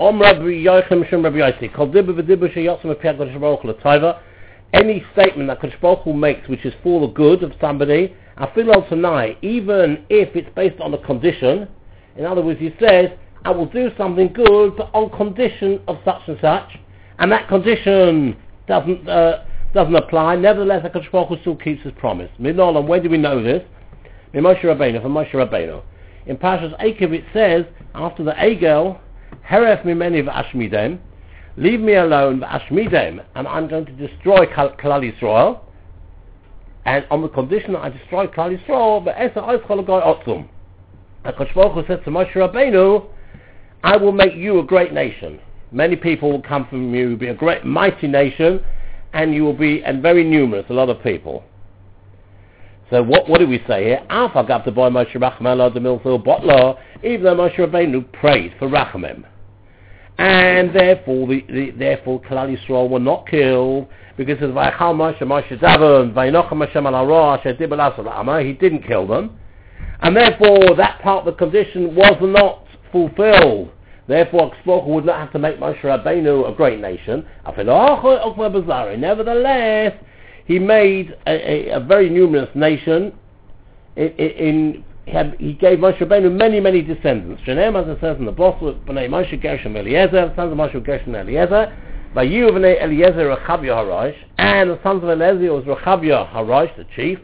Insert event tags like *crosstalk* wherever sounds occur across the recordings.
Om Rabbi Shem Rabbi Yossi, Kol Dibba V'Dibba Sheyotzim Api HaKadosh Baruch any statement that Kadosh Baruch Hu makes which is for the good of somebody, Afil tonight, even if it's based on a condition, in other words, he says, I will do something good, but on condition of such and such, and that condition doesn't uh, doesn't apply. Nevertheless, HaKadosh Baruch Hu still keeps his promise. Minolam, where do we know this? Moshe Rabbeinu, from Moshe Rabbeinu. In Parshas Eikev it says, after the Egel, Heref mimeni v'ashmidem, leave me alone v'ashmidem, and I'm going to destroy Klal Yisrael, and on the condition that I destroy Klal Yisrael, v'esa oitzchol goy otzum. And Baruch said to Moshe Rabbeinu, I will make you a great nation. Many people will come from you, be a great, mighty nation, and you will be, and very numerous, a lot of people. So what, what do we say here? Alpha got the boy Moshe Rachman even though Moshe Rabbeinu prayed for Rachamim. And therefore, the, the, therefore, Kalal Yisrael were not killed, because of Vayachal Moshe, Moshe Davon, Vayinochem Hashem al Arah, Asher he didn't kill them. And therefore, that part of the condition was not fulfilled. Therefore, Kspocha would not have to make Moshe Rabbeinu a great nation. Nevertheless, he made a, a, a very numerous nation. In, he gave Moshe Rabbeinu many, many descendants. Shenem, as it says in the Bosworth, B'nai Moshe Gershom Eliezer, sons of Moshe Gershom Eliezer, Vayu B'nai Eliezer Rechabia Harash, and the sons of Eliezer was Rechabia Harash, the chief,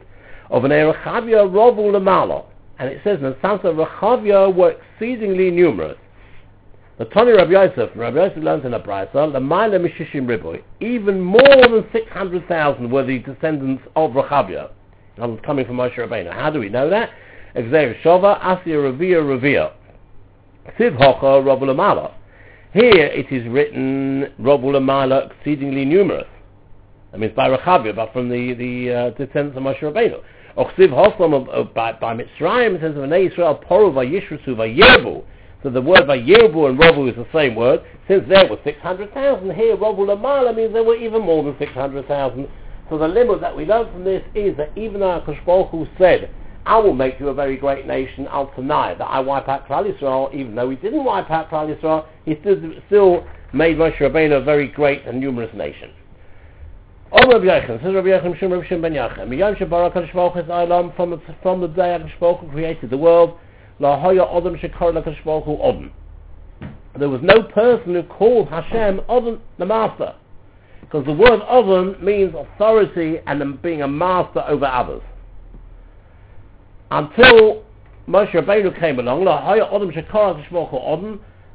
of B'nai Rechabia Rovu Lamalo. And it says, the sons of Rechavia were exceedingly numerous. The Tony Rabbi Yosef, Rabbi Yosef learns in a Brisa, the Maila Mishishim Riboy, even more than 600,000 were the descendants of was coming from Moshe Rabbeinu. How do we know that? Exer Shova, Asya Ravia Ravia. Siv Hocha, Rabulamala. Here it is written, Rabulamala exceedingly numerous. I mean, it's by Rechavia, but from the, the uh, descendants of Moshe Rabbeinu. Ochsiv Hoslam by, by Mitzrayim, it says, V'nei Yisrael poru v'yishrusu v'yirbu. So the word v'yirbu and robu is the same word. Since there were 600,000, here robu means there were even more than 600,000. So the limit that we learn from this is that even though Akash said, I will make you a very great nation, I'll deny that I wipe out Klal Yisrael, even though he didn't wipe out Klal Yisrael, he still, made Moshe Rabbeinu a very great and numerous nation. Om Rabbi from the, from the day Kadosh Baruch Hu created the world. There was no person who called Hashem Odom the master, because the word Odom means authority and being a master over others. Until Moshe Rabbeinu came along,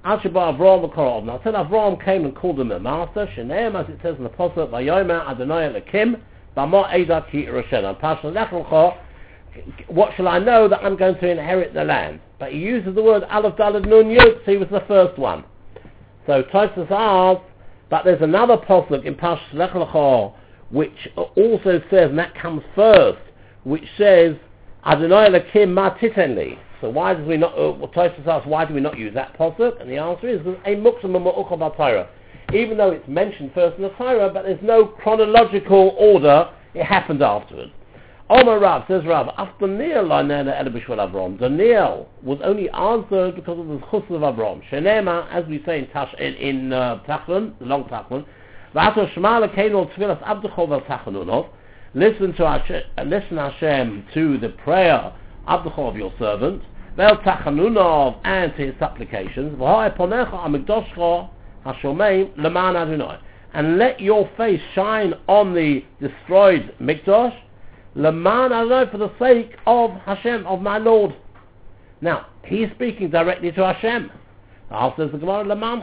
Ashabah Avram came and called him a master. Sheneim, as it says in the Apostle, Vayomer Adonai Elokim, Bama. Pasha Lechlecha, what shall I know that I'm going to inherit the land? But he uses the word Aleph Dalad Nun Yud, so he was the first one. So Tosfos asks, but there's another Apostle in Pasha Lechlecha, which also says, and that comes first, which says, Adonai Elokim Ma Titenli. So why do we not? Uh, well, Tosfos asks, why do we not use that pasuk? And the answer is a muksam Even though it's mentioned first in the Torah, but there's no chronological order. It happened afterwards. Omar Rav says Rav, after Neil the Neil was only answered because of the chus of Avram. Shenema, as we say in Tash in, in uh, Tachlon, the long Tachlon, V'ato Shema Lekeinu Tfilas Abduchov Tachlonov. Listen to Hashem, uh, listen Hashem to the prayer Abduchov, your servant, Vel Tachanunov, and to his supplications, and let your face shine on the destroyed Mikdash, Leman Adonai, for the sake of Hashem, of my Lord. Now, he's speaking directly to Hashem. After the Gemara, Leman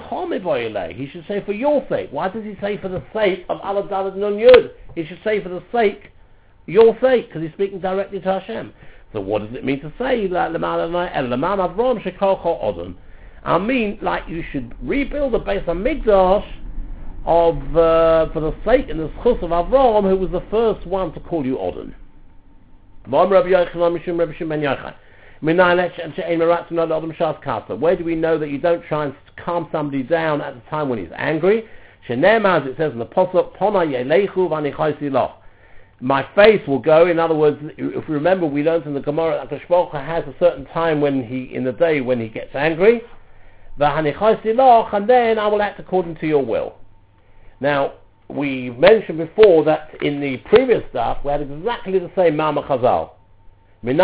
He should say for your sake. Why does he say for the sake of Allah Dalad Nun Yud? He should say for the sake, your sake, because he's speaking directly to Hashem. So what does it mean to say that? I mean, like you should rebuild the base of Mikdash of uh, for the sake and the schus of Avram, who was the first one to call you Odin. Where do we know that you don't try and calm somebody down at the time when he's angry? As it says in the Pasuk, my face will go. In other words, if we remember, we learned in the Gemara that Baruch has a certain time when he, in the day when he gets angry. and then I will act according to your will. Now, we mentioned before that in the previous stuff we had exactly the same Mama Chazal. And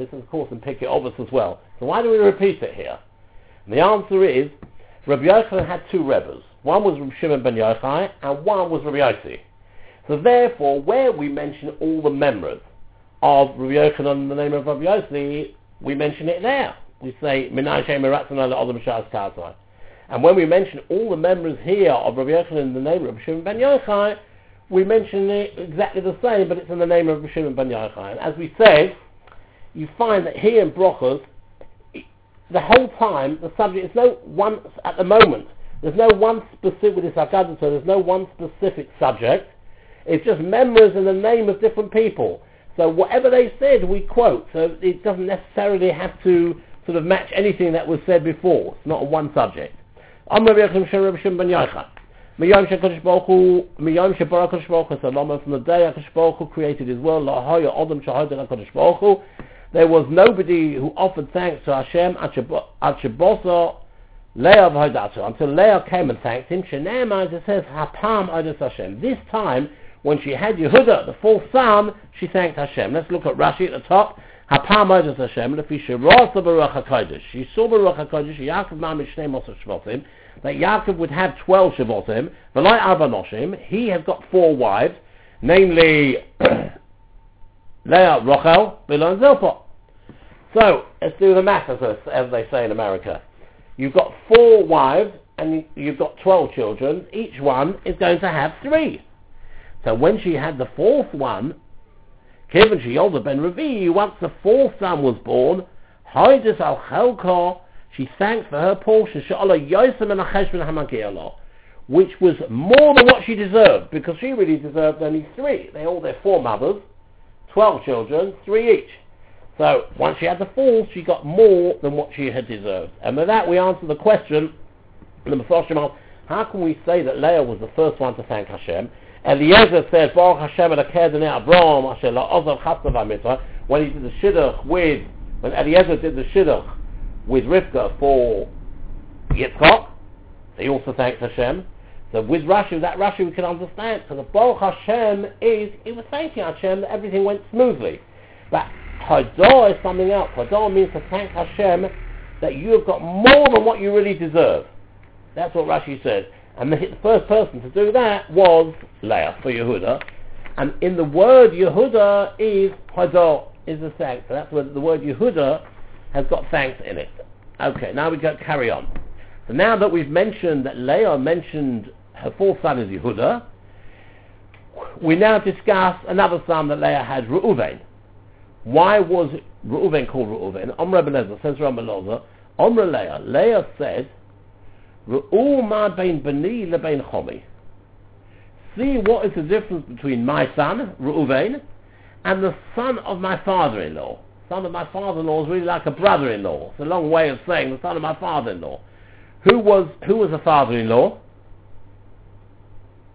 this is of course in Pirkei Avos as well. So why do we repeat it here? And the answer is, Rabbi Yochanan had two Rebbes. One was Rabbi Shimon ben Yochai and one was Rabbi Yossi. So therefore, where we mention all the members of Rabbi Yochanan in the name of Rabbi Yossi, we mention it there. We say, Minai Shem Kasai. And when we mention all the members here of Rabbi Yochanan in the name of Rabbi Shimon ben Yochai, we mention it exactly the same, but it's in the name of Shimon ben Yochai. And as we said, you find that here in Brochus, the whole time, the subject is no one, at the moment, there's no one specific, with this Haggadah, so there's no one specific subject. It's just members in the name of different people. So whatever they said, we quote. So it doesn't necessarily have to sort of match anything that was said before. It's not one subject. From the day HaKadosh created his world, Hu, there was nobody who offered thanks to Hashem at Shabosa Leah until Leah came and thanked him. Shene'emah, it says, Hapam Odas Hashem. This time, when she had Yehuda, the fourth son, she thanked Hashem. Let's look at Rashi at the top. Hapam Odas Hashem, Lefi Shirasa Baruch HaKodesh. She saw Baruch HaKodesh, Yaakov Mamish Shnei Moshe Shvotim, that Yaakov would have twelve Shavotim, V'lai Arba Noshim, he has got four wives, namely *clears throat* Leah, Rochel, Bilhah, and Zilpah. So, let's do the math, as, as they say in America. You've got four wives, and you've got twelve children. Each one is going to have three. So when she had the fourth one, Kevin Shiolda ben Ravi, once the fourth son was born, Haidis al Chelkah, she thanked for her portion, which was more than what she deserved, because she really deserved only three. They all their four mothers, twelve children, three each. So once she had the fourth, she got more than what she had deserved. And with that, we answer the question, number four, how can we say that Leah was the first one to thank Hashem? Eliezer says, Baruch Hashem Elakeh Abraham Asher La'ozav Chasnav when he did the Shidduch with, when Eliezer did the Shidduch with Rivka for Yitzchak, he also thanked Hashem. So with Rashi, that Rashi we can understand. So the Baruch Hashem is, he was thanking Hashem that everything went smoothly. But Hadah is something else. Hadah means to thank Hashem that you have got more than what you really deserve. That's what Rashi says. And the, the first person to do that was Leah for Yehuda. And in the word Yehuda is Hadah, is a thanks. So that's where the word Yehuda has got thanks in it. Okay, now we go carry on. So now that we've mentioned that Leah mentioned her fourth son is Yehuda, we now discuss another son that Leah had, Reuven. Why was Reuven called Reuven? Omra Belezer says Rambaloza, Omra Leah. Leah said, Re'u ma bein bani lebein chomi. See what is the difference between my son, Reuven, and the son of my father-in-law. Son of my father-in-law is really like a brother-in-law. It's a long way of saying the son of my father-in-law. Who was who was the father-in-law?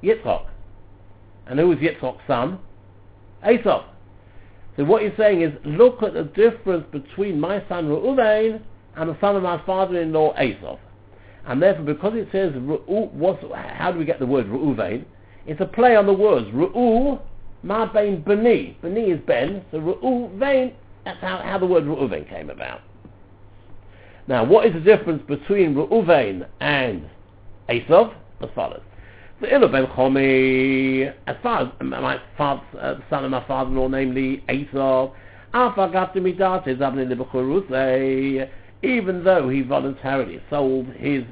Yitzchak. And who was Yitzchak's son? Esau. So what he's saying is, look at the difference between my son Reuven and the son of my father-in-law Esau. And therefore, because it says, what's, how do we get the word Reuven? It's a play on the words. Reu, ma bein beni. Bani is Ben, so Reuven, that's how, how the word Reuven came about. Now, what is the difference between Reuven and Esav? As follows. The Ilu ben Chomi, as far as my father, uh, the son of my father-in-law, namely Esav, even though he voluntarily sold his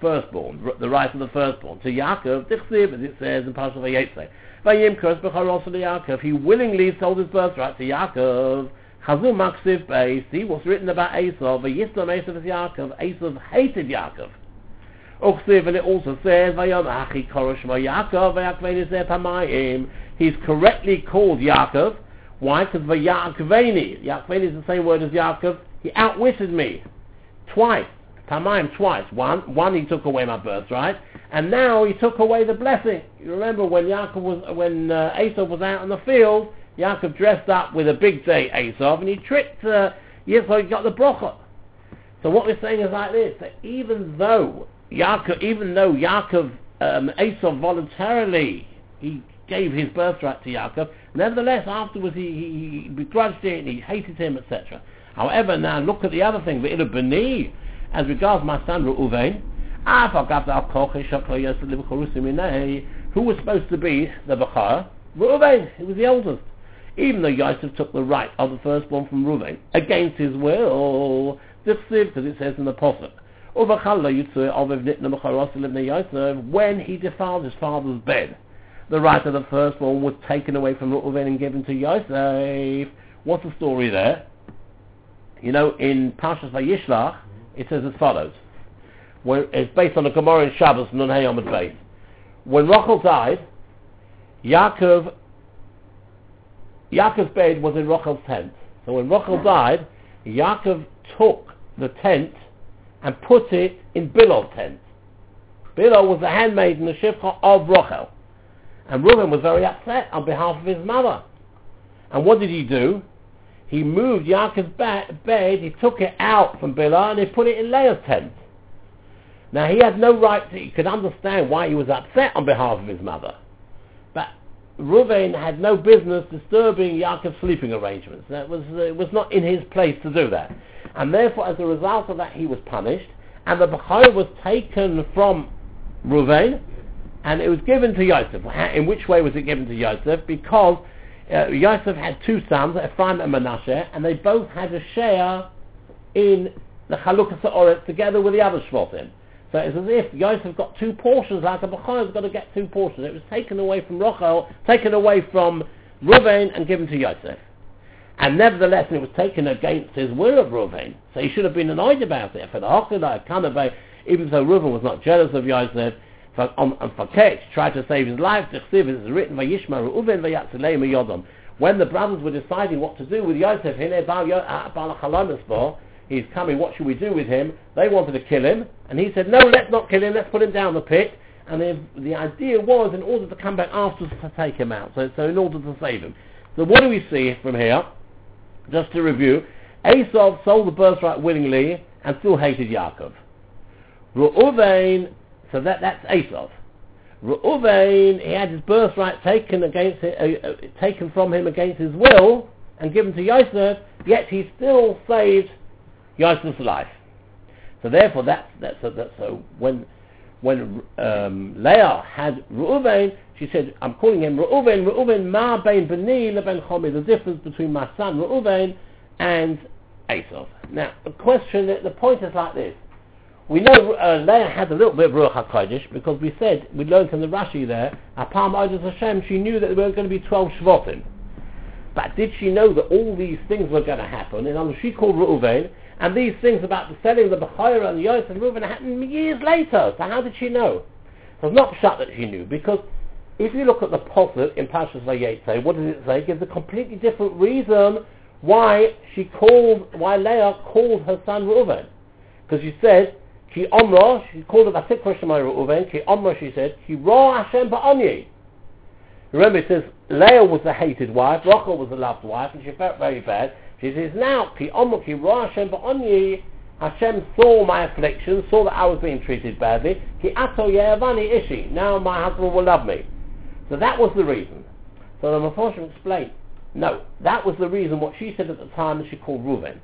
firstborn, the right of the firstborn, to Yaakov, as it says in Parashat Vayetze. Vayim kurs b'charos to Yaakov. He willingly sold his birthright to Yaakov. Chazum maksiv beis. See what's written about Esau. Vayislam Esau is Yaakov. Esau hated Yaakov. Uksiv, and it also says, Vayom achi korosh Yaakov, vayakveni zeh pamayim. He's correctly called Yaakov. Why? Because vayakveni. Yakveni is the same word as Yaakov. He outwitted me. Twice. Tamayim twice. One, one he took away my birthright, and now he took away the blessing. You remember when Yaakov was, when uh, was out in the field, Yaakov dressed up with a big day Esau, and he tricked uh, Yitzchak, he got the brocha. So what we're saying is like this, that even though Yaakov, even though Yaakov, um, Esau voluntarily, he gave his birthright to Yaakov, nevertheless afterwards he, he, begrudged it and he hated him, etc. However, now look at the other thing, Bani, as regards my son Reuven, who was supposed to be the Bechor? Reuven, he was the oldest. Even though Yosef took the right of the firstborn from Reuven, against his will, because it says in the Prophet, when he defiled his father's bed, the right of the firstborn was taken away from Reuven and given to Yosef. What's the story there? You know, in Parshas Vayishlach, it says as follows. When, it's based on the Gemara in Shabbos, Nun Hayom Beis. When Rachel died, Yaakov, Yaakov's bed was in Rachel's tent. So when Rachel died, Yaakov took the tent and put it in Bilhah's tent. Bilhah was the handmaiden, the shifcha of Rachel. And Reuben was very upset on behalf of his mother. And what did he do? He moved Yaakov's bed, he took it out from Bilhah and he put it in Leah's tent. Now he had no right to, he could understand why he was upset on behalf of his mother. Reuven had no business disturbing Yaakov's sleeping arrangements. That was, uh, it was not in his place to do that. And therefore, as a result of that, he was punished. And the Bechor was taken from Reuven, and it was given to Yosef. In which way was it given to Yosef? Because uh, Yosef had two sons, Ephraim and Manasseh, and they both had a share in the Chalukas Oretz together with the other Shvotim. So it's as if Yosef got two portions, like a Bechor's got to get two portions. It was taken away from Rachel, taken away from Reuven and given to Yosef. And nevertheless, it was taken against his will of Reuven. So he should have been annoyed about it. For the Hokadai, Kanabay, even though Reuven was not jealous of Yosef, for, um, and for Ketch tried to save his life, it is written. When the brothers were deciding what to do with Yosef, he's coming, what should we do with him? They wanted to kill him, and he said, no, let's not kill him, let's put him down the pit. And the, the idea was in order to come back afterwards to take him out, so, so in order to save him. So what do we see from here? Just to review, Esau sold the birthright willingly and still hated Yaakov. Reuven, so that, that's Esau. Reuven, he had his birthright taken against uh, uh, taken from him against his will and given to Yosef, yet he still saved Yosef's life. So therefore, that's that's so, that's so when when um, Leah had Reuven, she said, I'm calling him Reuven, Reuven ma bein bani leben chomi, the difference between my son Reuven and Esau. Now, the question, the point is like this. We know uh, Leah had a little bit of Ruach HaKodesh because we said, we learned from the Rashi there, Apam Odas Hashem, she knew that there were going to be 12 Shvotim. But did she know that all these things were going to happen? And she called Reuven, and these things about the selling of the Bechira and the Yosef and Reuven happened years later. So how did she know? So it's not shut that she knew, because if you look at the Prophet in Pashas Vayetze, what does it say? It gives a completely different reason why she called, why Leah called her son Reuven. Because she said, Ki Omra, she called it Vatikra Shemai Reuven, Ki Omra, she said, Ki Ra Hashem Ba'anyi. Remember, it says Leah was the hated wife, Rachel was the loved wife, and she felt very bad. She says, now, Ki Omra, Ki Ra Hashem Ba'anyi, Hashem saw my affliction, saw that I was being treated badly. Ki Ato Yehavani Ishi, now my husband will love me. So that was the reason. So the Mephoshim explained, no, that was the reason what she said at the time that she called Reuven.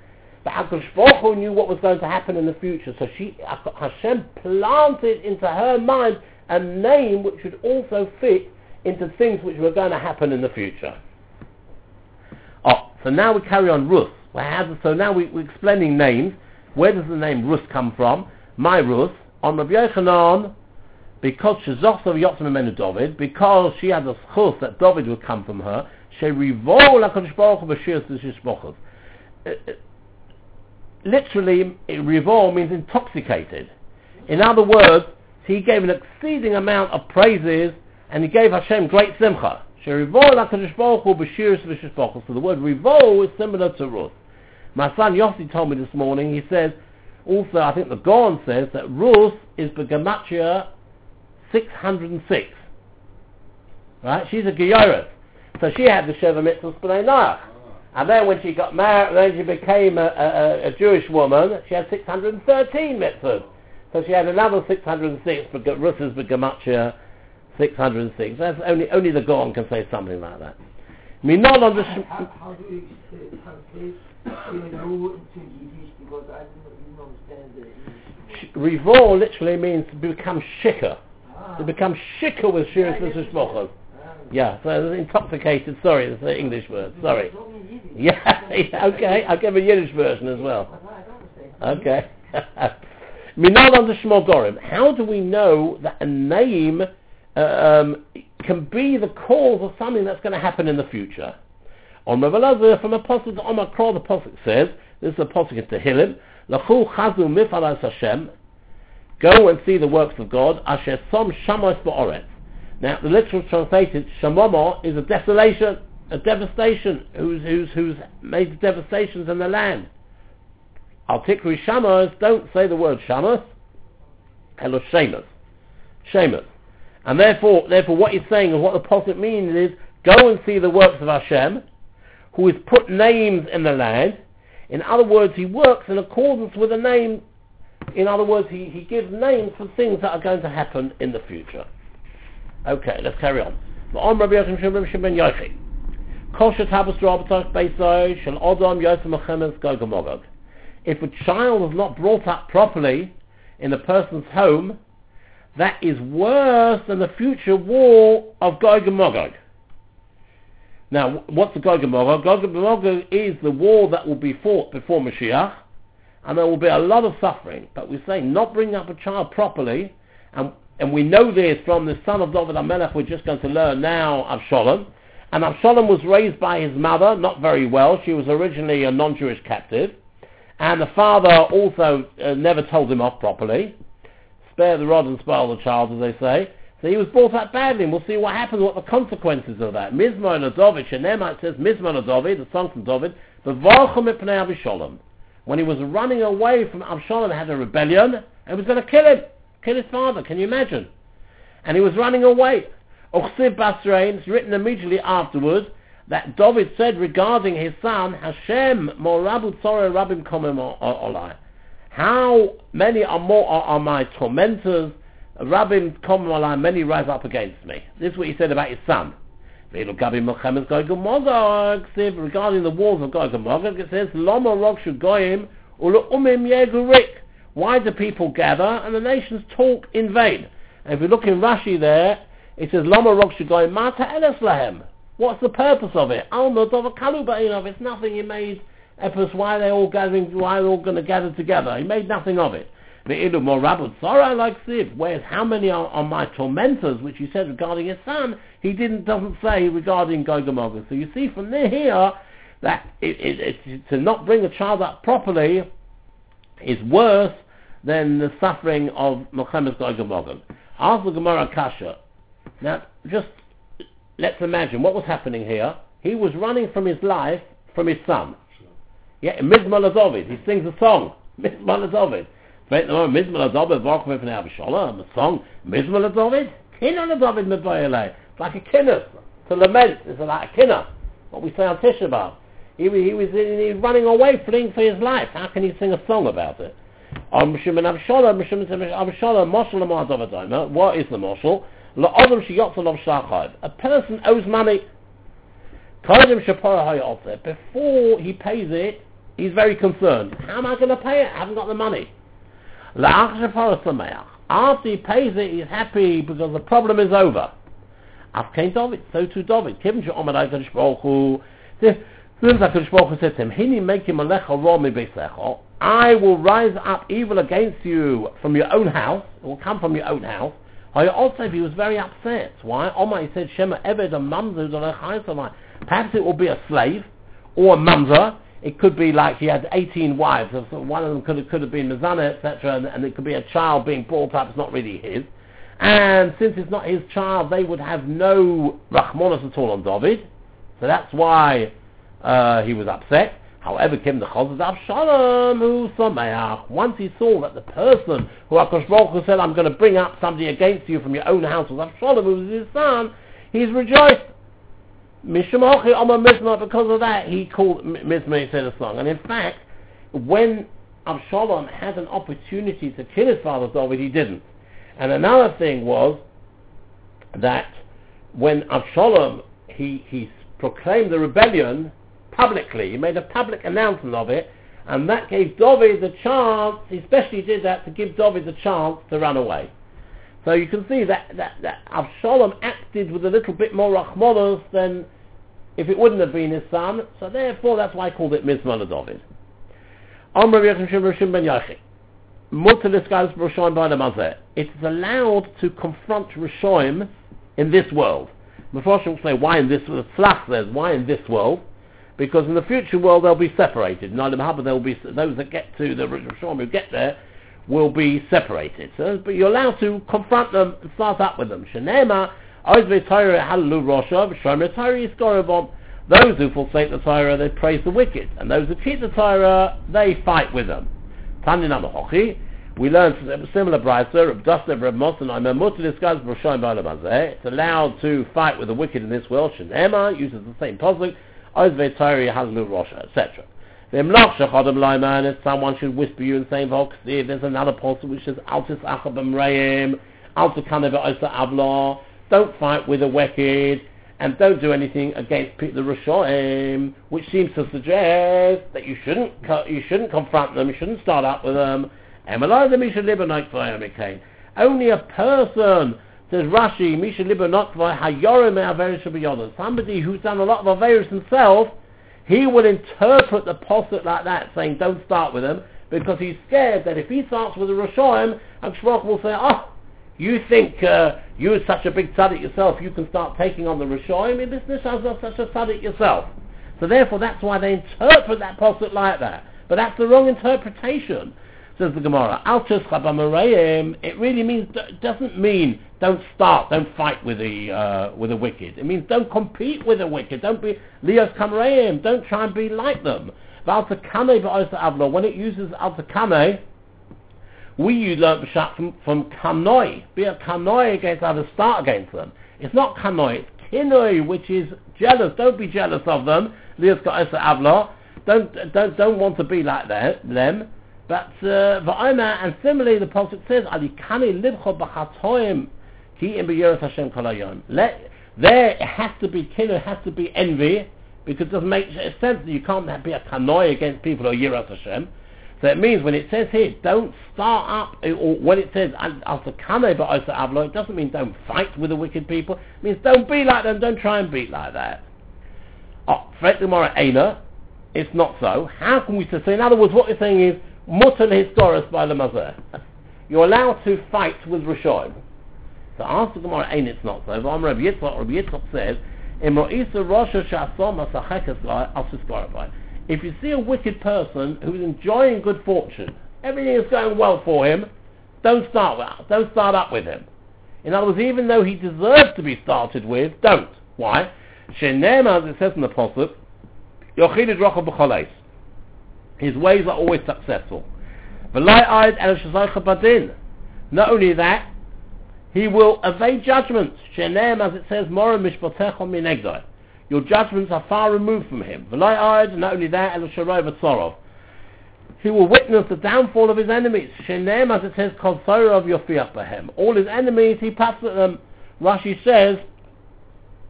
But HaKadosh Baruch Hu knew what was going to happen in the future. So she, Hashem planted into her mind a name which would also fit into things which were going to happen in the future. Oh, so now we carry on Ruth. So now we, we're explaining names. Where does the name Ruth come from? My Ruth. On Rabbi Yochanan, because she zochs of Yotzim David, because she had a schus that David would come from her, she revol HaKadosh Baruch Hu b'shir uh, uh, literally, revol means intoxicated. In other words, he gave an exceeding amount of praises and he gave Hashem great simcha. So the word revol is similar to Ruth. My son Yossi told me this morning, he says, also I think the Gaon says that Ruth is Begamatria 606. Right? She's a Geyorah. So she had the Sheva Mitzvahs B'nai Noach. Ah. And then when she got married, then she became a, a, a Jewish woman, she had 613 mitzvahs. So she had another 606, but Russ's Begamatria 606. That's only, only the Gaon can say something like that. Minon on the... How, how, how do you translate Revo into Yiddish? Because I didn't understand the. Rivor literally means to become shicker. Ah. To become shicker with Shiras Yeah, Mishmochos. Ah. Yeah, so intoxicated, sorry, that's the English word, sorry. It's only Yiddish. Yeah, *laughs* yeah, okay, I'll give a Yiddish version as well. But I don't understand. Okay. *laughs* Minal under Shmogorim. How do we know that a name um, can be the cause of something that's going to happen in the future? On Rav Elazar, from a posuk on Makro, the posuk says, this is a posuk in Tehillim, Lachu chazu mifalas Hashem, go and see the works of God, asher som shamos ba'oretz. Now, the literal translated, shamomo is a desolation, a devastation, who's, who's, who's made devastations in the land. Artikri Shamos, don't say the word Shamos, hello Shemus. Shemus. And therefore, therefore what he's saying and what the prophet means is, go and see the works of Hashem, who has put names in the land. In other words, he works in accordance with a name. In other words, he, he gives names for things that are going to happen in the future. Okay, let's carry on. If a child is not brought up properly in a person's home, that is worse than the future war of Gog and Magog. Now, what's the Gog and Magog? Gog and Magog is the war that will be fought before Mashiach, and there will be a lot of suffering. But we say not bring up a child properly, and, and we know this from the son of David Amelech we're just going to learn now, Absalom. And Absalom was raised by his mother, not very well. She was originally a non-Jewish captive. And the father also uh, never told him off properly. Spare the rod and spoil the child, as they say. So he was brought up badly, and we'll see what happens, what the consequences of that. Mizmor and David, Shenemah says, Mizmor and the song from David, B'varchum ipnei Abishalom. When he was running away from Absalom, had a rebellion, and was going to kill him, kill his father, can you imagine? And he was running away. Uchsiv Basrain, it's written immediately afterwards, that David said regarding his son, Hashem morabu tzore rabim komem olai. How many are more are, are my tormentors? Rabim komem olai, many rise up against me. This is what he said about his son. Regarding the wars of Gog and Magog, it says, Loma rokshu goyim umim yegurik. Why do people gather and the nations talk in vain? And if you look in Rashi there, it says, Loma rokshu goyim mata eles lahem. What's the purpose of it? It's nothing he made. Epis, why are they all gathering? Why are they all going to gather together? He made nothing of it. Like Siv. Whereas how many are, are my tormentors, which he said regarding his son, he didn't doesn't say regarding Gog and Magog. So you see from there here that it, it, it, to not bring a child up properly is worse than the suffering of Muhammad's Gog and Magog. Ask the Gemara Kasha. Now, just let's imagine what was happening here. He was running from his life from his son. Yeah, Mizmah David. He sings a song. Mizmah David. Right now, Mizmah David, Vach Mepnei Abishalom, um, a song. Mizmah David, Kinna David Mebayalei. It's like a kinner. To lament. It's like a kinner. What we say on Tisha B'Av. He, he was he was running away, fleeing for his life. How can he sing a song about it? What is the Moshel? La'odom Shiyotzalov Shachad. A person owes money. Before he pays it, he's very concerned. How am I going to pay it? I haven't got the money. After he pays it, he's happy because the problem is over. So too David. Said to him. I will rise up evil against you from your own house. It will come from your own house. Also, he was very upset. Why? Omar, he said, Shema Eved Mamzer Dolechai Perhaps it will be a slave or a Mamzer. It could be like he had 18 wives. One of them could have, could have been Mazana, etc. And, and it could be a child being brought up. It's not really his. And since it's not his child, they would have no Rahmanas at all on David. So that's why uh, he was upset. However, came the Chazad Absalom, who Sameach. Once he saw that the person who Akash said, I'm going to bring up somebody against you from your own house was Absalom, who was his son, he's rejoiced. Mishamochi Omar Mizma, because of that, he called Mizma, said a song. And in fact, when Absalom had an opportunity to kill his father David, he didn't. And another thing was that when Absalom, he, he proclaimed the rebellion publicly, he made a public announcement of it, and that gave David the chance, he especially did that to give David the chance to run away. So you can see that, that, that Absalom acted with a little bit more rachmanos than if it wouldn't have been his son. So therefore, that's why I called it Mizmah David. It's allowed to confront Rishoim in this world. Mephoshim will say, why in this world? Tzlach says, why in this world? Because in the future world they'll be separated. In Olam Haba, they'll be, those that get to the Rishoim who get there will be separated. So, but you're allowed to confront them and start up with them. Shenema, those who forsake the Torah, they praise the wicked, and those who keep the Torah, they fight with them. We learned a similar of Dustin Reb Mosin. I'm a discuss It's allowed to fight with the wicked in this world. Shenema uses the same posuk. Ozve Torah Halu Rosha, etc. Someone should whisper you in and say, if there's another posuk which says Altis Achabam Reim, Avla, don't fight with the wicked, and don't do anything against the Rishoim, which seems to suggest that you shouldn't you shouldn't confront them, you shouldn't start up with them. Only a person, says Rashi, Misha Somebody who's done a lot of Averis himself, he will interpret the posset like that, saying don't start with them, because he's scared that if he starts with the Rishoim, Akshvach will say, oh, you think uh, you're such a big tzaddik yourself, you can start taking on the Rishoim in business as such a tzaddik yourself. So therefore, that's why they interpret that posuk like that. But that's the wrong interpretation, says the Gemara. Altus It really means doesn't mean don't start, don't fight with the uh, with the wicked. It means don't compete with the wicked. Don't be lios kamereim. Don't try and be like them. Altakame for Isa Avlo, when it uses altakame, we learn Pshat from, from Kanoi. Be a Kanoi against others, start against them. It's not Kanoi, it's Kinoi, which is jealous. Don't be jealous of them. Don't, don't, don't want to be like that, them. But, uh, and similarly the Prophet says, Alikani libcho b'chatoim ki im b'yeres Hashem. Let, there it has to be kino, it has to be envy, because it doesn't make sense that you can't be a kanoi against people who are Yiras Hashem. So it means when it says here, don't start up, or when it says asakame ba'osa avlo, it doesn't mean don't fight with the wicked people. It means don't be like them, don't try and be like that. Oh, it's not so. How can we say, in other words, what you're saying is, mutal historis by the mazeh. You're allowed to fight with Rishoim. So answer the Gemara, ain't it's not so. Rabbi Yitzchak, Rabbi Yitzchak says, if you see a wicked person who's enjoying good fortune, everything is going well for him, don't start with, don't start up with him. In other words, even though he deserves to be started with, don't. Why? Shenem, as it says in the Pasuk, His ways are always successful. Not only that, he will evade judgments. Shenem, as it says. Your judgments are far removed from him. Not only that, he will witness the downfall of his enemies. Shenem, as it says, of your All his enemies, he puffs at them. Rashi says,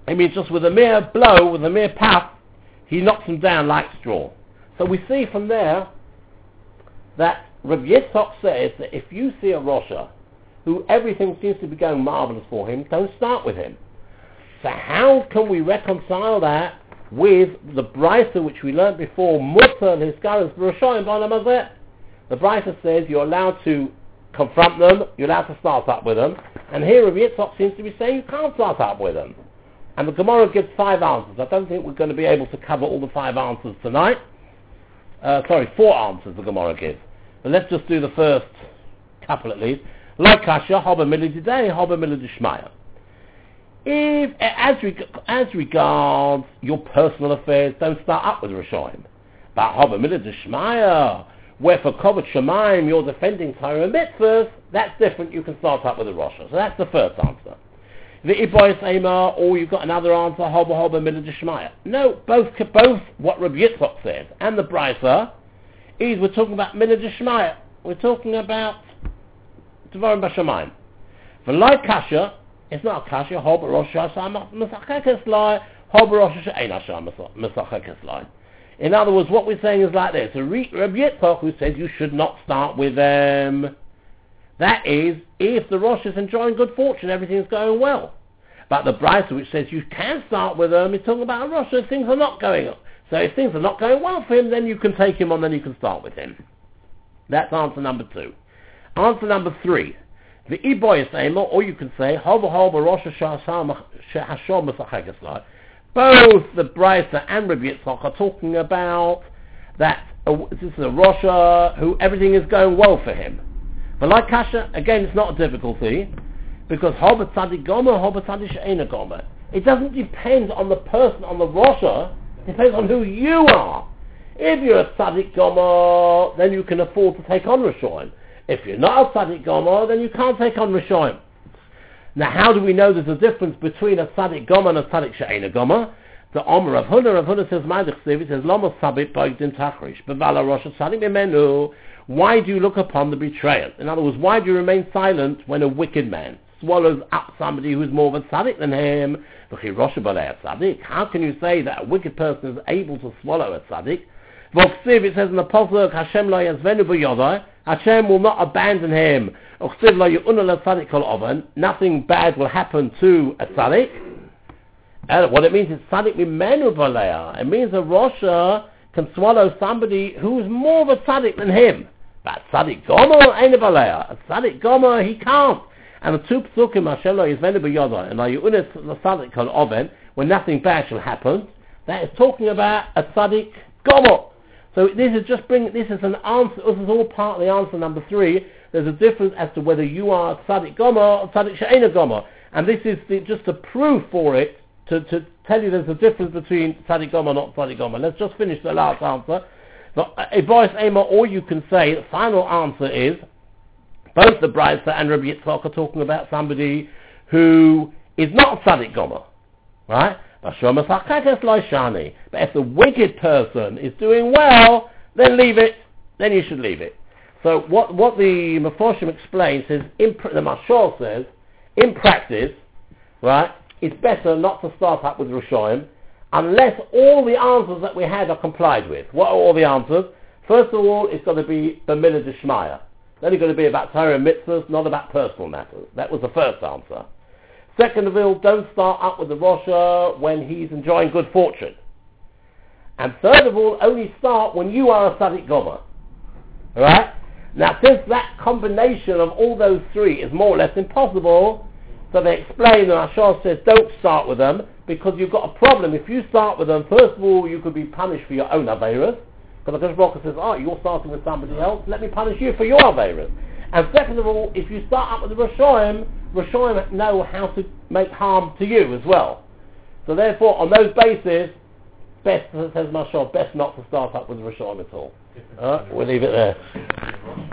I mean, just with a mere blow, with a mere puff, he knocks them down like straw. So we see from there that Rabbi Yitzchok says that if you see a Rosha who everything seems to be going marvelous for him, don't start with him. So how can we reconcile that with the brisa which we learned before, Mutter and his Hiskaras Roshoim Bonamazet? The brisa says you're allowed to confront them, you're allowed to start up with them, and here Rabbi Yitzchak seems to be saying you can't start up with them. And the Gemara gives five answers. I don't think we're going to be able to cover all the five answers tonight. Uh, sorry, four answers the Gemara gives. But let's just do the first couple at least. Like Kasha, Hoba Mili today, Hoba Mili Dishmaya. If, as, reg- as regards your personal affairs, don't start up with Rishoim. But Hava Milah where for Kovet Shemaim you're defending Torah mitzvahs, that's different, you can start up with a Rosh. So that's the first answer. The Ibois Amar, or you've got another answer, Hoba Hoba Milah No, both, both what Rabbi Yitzchok says and the Brisa is we're talking about Milah We're talking about Devarim Bashamayim. For like Kasha, it's not Kasha, Hoba Rosh Hashanah Lai, Hoba Rosh Hashanah Lai. In other words, what we're saying is like this. Rabbi Yitzchok who says you should not start with them. Um, that is, if the Rosh is enjoying good fortune, everything's going well. But the Brisa which says you can start with him, is talking about a Rosh if things are not going up. So if things are not going well for him, then you can take him on, then you can start with him. That's answer number two. Answer number three. The Iboy Ema, or you can say, Hova Hova Rosh Hashem both the Brisa and Rabbi Yitzchak are talking about that uh, this is a Rosha who everything is going well for him. But like Kasha, again, it's not a difficulty because Hoba Tzadik Gomer, Hoba Tzadik She'ena Gomer. It doesn't depend on the person, on the Rosha, it depends on who you are. If you're a Tzadik Gomer, then you can afford to take on Rishoim. If you're not a Tzadik Gomer, then you can't take on Rishoim. Now, how do we know there's a difference between a tzaddik goma and a tzaddik she'ena goma? The Omer of Huna, of Huna says, Ma'adich Siv, says, Lama sabit boigdin tachrish, bevala rosh tzaddik memenu. Why do you look upon the betrayer? In other words, why do you remain silent when a wicked man swallows up somebody who's more of a tzaddik than him? How can you say that a wicked person is able to swallow a tzaddik? V'oksiv, it says in the Pasuk, Hashem lo yazvenu b'yodai, Hashem will not abandon him. Nothing bad will happen to a tzaddik. And what it means is tzaddik mimenu balea. It means a rosha can swallow somebody who's more of a tzaddik than him. But tzaddik gomer ain't a balea. A tzaddik gomer he can't. And the two psukim Hashem lo yizvenu b'yoda and unet the tzaddik kol oven when nothing bad shall happen. That is talking about a tzaddik gomer. So this is just bring this is an answer. This is all part of the answer number three. There's a difference as to whether you are tzaddik gomer or tzaddik she'ena gomer, and this is the, just a proof for it to, to tell you there's a difference between tzaddik gomer and not tzaddik gomer. Let's just finish the last answer. But a voice Ema, all you can say, the final answer is both the Brisa and Rabbi Yitzchak are talking about somebody who is not tzaddik gomer, right? But if the wicked person is doing well, then leave it. Then you should leave it. So what, what the Meforshim explains is, in, the Mashal says, in practice, right, it's better not to start up with Rishoim unless all the answers that we had are complied with. What are all the answers? First of all, it's got to be Bamila Deshmaya. Then it's going to be about Torah mitzvahs, not about personal matters. That was the first answer. Second of all, don't start up with the Rosha when he's enjoying good fortune. And third of all, only start when you are a Sadiq Gomer. Alright? Now, since that combination of all those three is more or less impossible, so they explain, and Ashar says, don't start with them, because you've got a problem. If you start with them, first of all, you could be punished for your own Averas, because the Baruch says, oh, you're starting with somebody else, let me punish you for your Averas. And second of all, if you start up with the Rishoim, Rishoim know how to make harm to you as well. So therefore, on those bases, best, says Mashal, best not to start up with Rishoim at all. Uh, we'll leave it there.